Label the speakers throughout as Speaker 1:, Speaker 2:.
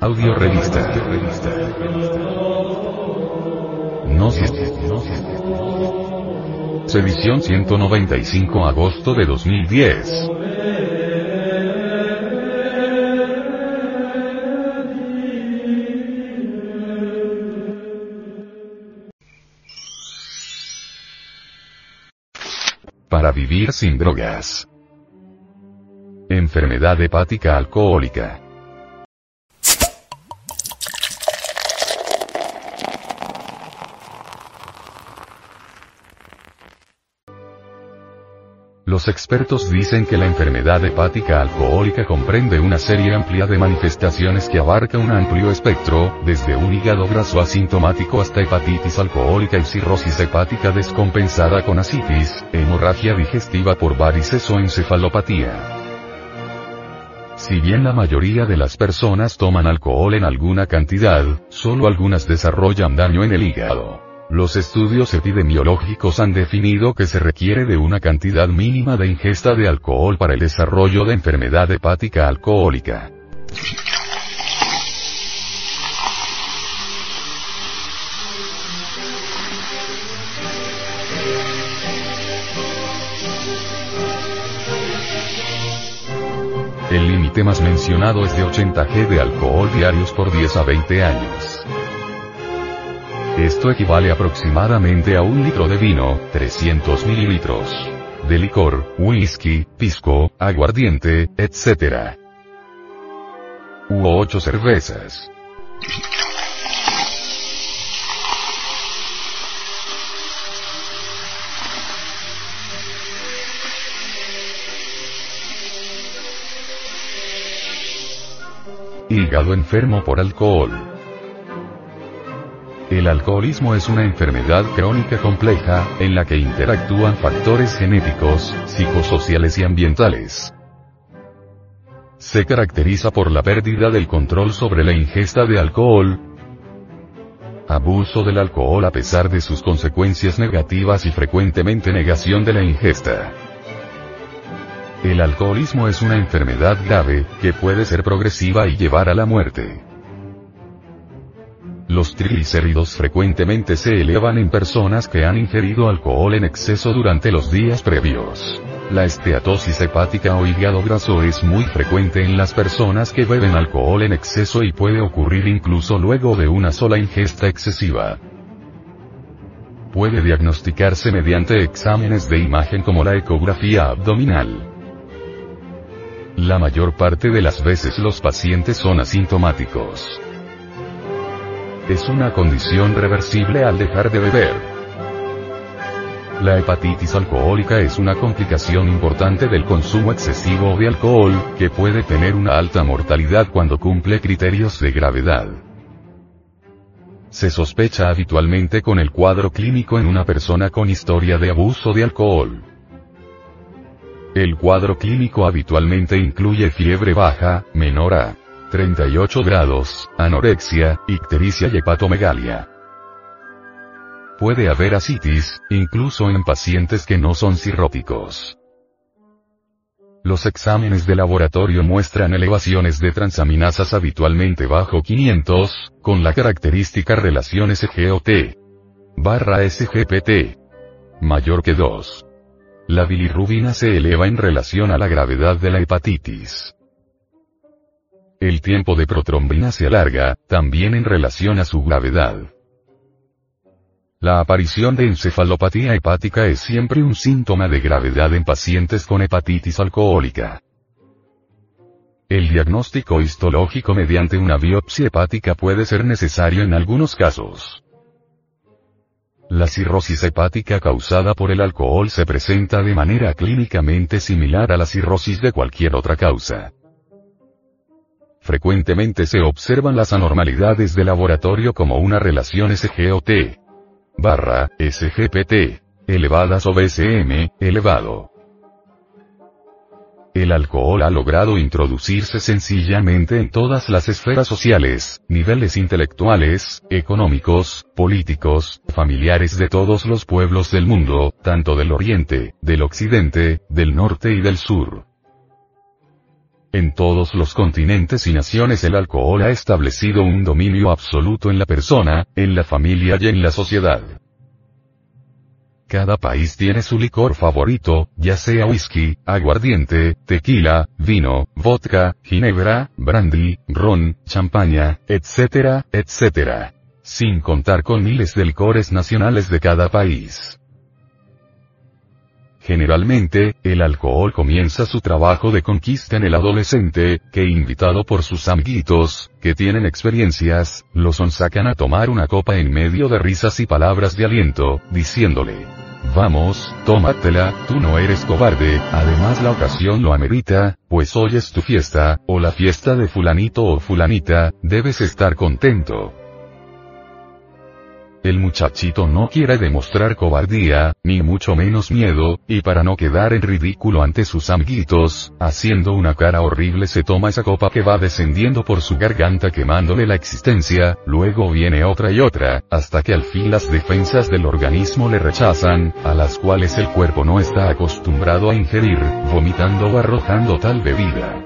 Speaker 1: Audio revista. Gnosis. Edición 195 agosto de 2010. Para vivir sin drogas. Enfermedad hepática alcohólica. Los expertos dicen que la enfermedad hepática alcohólica comprende una serie amplia de manifestaciones que abarca un amplio espectro, desde un hígado graso asintomático hasta hepatitis alcohólica y cirrosis hepática descompensada con asitis, hemorragia digestiva por varices o encefalopatía. Si bien la mayoría de las personas toman alcohol en alguna cantidad, solo algunas desarrollan daño en el hígado. Los estudios epidemiológicos han definido que se requiere de una cantidad mínima de ingesta de alcohol para el desarrollo de enfermedad hepática alcohólica. Más mencionado es de 80 g de alcohol diarios por 10 a 20 años. Esto equivale aproximadamente a un litro de vino, 300 mililitros. De licor, whisky, pisco, aguardiente, etc. U 8 cervezas. Hígado enfermo por alcohol. El alcoholismo es una enfermedad crónica compleja, en la que interactúan factores genéticos, psicosociales y ambientales. Se caracteriza por la pérdida del control sobre la ingesta de alcohol, abuso del alcohol a pesar de sus consecuencias negativas y frecuentemente negación de la ingesta. El alcoholismo es una enfermedad grave, que puede ser progresiva y llevar a la muerte. Los triglicéridos frecuentemente se elevan en personas que han ingerido alcohol en exceso durante los días previos. La esteatosis hepática o hígado graso es muy frecuente en las personas que beben alcohol en exceso y puede ocurrir incluso luego de una sola ingesta excesiva. Puede diagnosticarse mediante exámenes de imagen como la ecografía abdominal. La mayor parte de las veces los pacientes son asintomáticos. Es una condición reversible al dejar de beber. La hepatitis alcohólica es una complicación importante del consumo excesivo de alcohol, que puede tener una alta mortalidad cuando cumple criterios de gravedad. Se sospecha habitualmente con el cuadro clínico en una persona con historia de abuso de alcohol. El cuadro clínico habitualmente incluye fiebre baja, menor a 38 grados, anorexia, ictericia y hepatomegalia. Puede haber asitis, incluso en pacientes que no son cirróticos. Los exámenes de laboratorio muestran elevaciones de transaminasas habitualmente bajo 500, con la característica relación SGOT barra SGPT mayor que 2. La bilirrubina se eleva en relación a la gravedad de la hepatitis. El tiempo de protrombina se alarga, también en relación a su gravedad. La aparición de encefalopatía hepática es siempre un síntoma de gravedad en pacientes con hepatitis alcohólica. El diagnóstico histológico mediante una biopsia hepática puede ser necesario en algunos casos. La cirrosis hepática causada por el alcohol se presenta de manera clínicamente similar a la cirrosis de cualquier otra causa. Frecuentemente se observan las anormalidades de laboratorio como una relación SGOT barra SGPT elevadas o BCM elevado. El alcohol ha logrado introducirse sencillamente en todas las esferas sociales, niveles intelectuales, económicos, políticos, familiares de todos los pueblos del mundo, tanto del oriente, del occidente, del norte y del sur. En todos los continentes y naciones el alcohol ha establecido un dominio absoluto en la persona, en la familia y en la sociedad. Cada país tiene su licor favorito, ya sea whisky, aguardiente, tequila, vino, vodka, ginebra, brandy, ron, champaña, etcétera, etcétera. Sin contar con miles de licores nacionales de cada país. Generalmente, el alcohol comienza su trabajo de conquista en el adolescente, que invitado por sus amiguitos, que tienen experiencias, lo sacan a tomar una copa en medio de risas y palabras de aliento, diciéndole, Vamos, tómatela, tú no eres cobarde, además la ocasión lo amerita, pues hoy es tu fiesta, o la fiesta de fulanito o fulanita, debes estar contento. El muchachito no quiere demostrar cobardía, ni mucho menos miedo, y para no quedar en ridículo ante sus amiguitos, haciendo una cara horrible se toma esa copa que va descendiendo por su garganta quemándole la existencia, luego viene otra y otra, hasta que al fin las defensas del organismo le rechazan, a las cuales el cuerpo no está acostumbrado a ingerir, vomitando o arrojando tal bebida.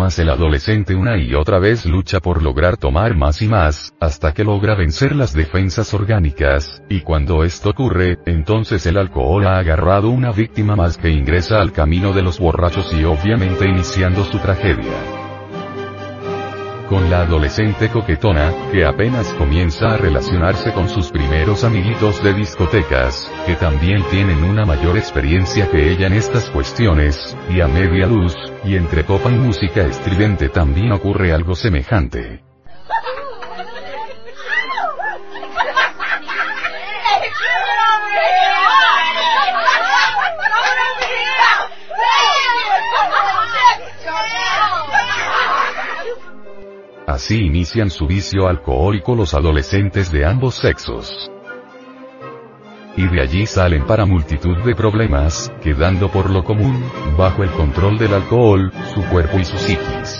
Speaker 1: El adolescente una y otra vez lucha por lograr tomar más y más, hasta que logra vencer las defensas orgánicas, y cuando esto ocurre, entonces el alcohol ha agarrado una víctima más que ingresa al camino de los borrachos y obviamente iniciando su tragedia con la adolescente coquetona, que apenas comienza a relacionarse con sus primeros amiguitos de discotecas, que también tienen una mayor experiencia que ella en estas cuestiones, y a media luz, y entre copa y música estridente también ocurre algo semejante. Así inician su vicio alcohólico los adolescentes de ambos sexos. Y de allí salen para multitud de problemas, quedando por lo común, bajo el control del alcohol, su cuerpo y su psiquis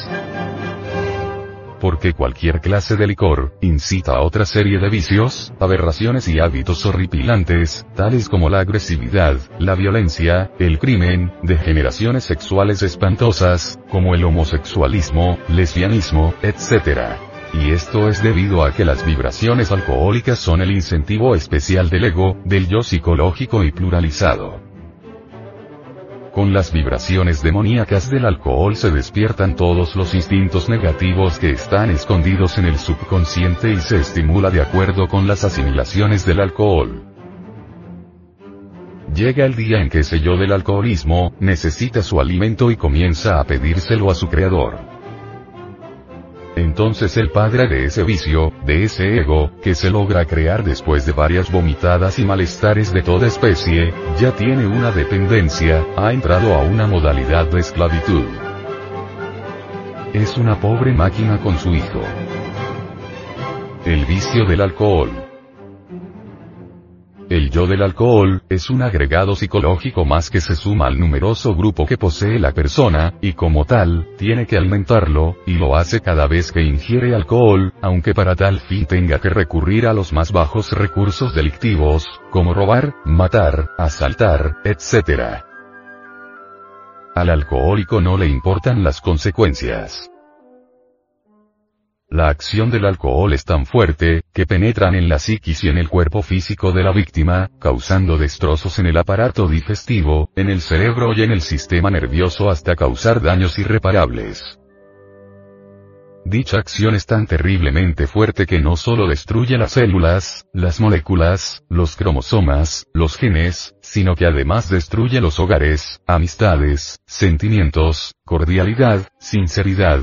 Speaker 1: porque cualquier clase de licor, incita a otra serie de vicios, aberraciones y hábitos horripilantes, tales como la agresividad, la violencia, el crimen, degeneraciones sexuales espantosas, como el homosexualismo, lesbianismo, etc. Y esto es debido a que las vibraciones alcohólicas son el incentivo especial del ego, del yo psicológico y pluralizado. Con las vibraciones demoníacas del alcohol se despiertan todos los instintos negativos que están escondidos en el subconsciente y se estimula de acuerdo con las asimilaciones del alcohol. Llega el día en que ese yo del alcoholismo, necesita su alimento y comienza a pedírselo a su creador. Entonces el padre de ese vicio, de ese ego, que se logra crear después de varias vomitadas y malestares de toda especie, ya tiene una dependencia, ha entrado a una modalidad de esclavitud. Es una pobre máquina con su hijo. El vicio del alcohol. El yo del alcohol, es un agregado psicológico más que se suma al numeroso grupo que posee la persona, y como tal, tiene que alimentarlo, y lo hace cada vez que ingiere alcohol, aunque para tal fin tenga que recurrir a los más bajos recursos delictivos, como robar, matar, asaltar, etc. Al alcohólico no le importan las consecuencias. La acción del alcohol es tan fuerte, que penetran en la psiquis y en el cuerpo físico de la víctima, causando destrozos en el aparato digestivo, en el cerebro y en el sistema nervioso hasta causar daños irreparables. Dicha acción es tan terriblemente fuerte que no solo destruye las células, las moléculas, los cromosomas, los genes, sino que además destruye los hogares, amistades, sentimientos, cordialidad, sinceridad,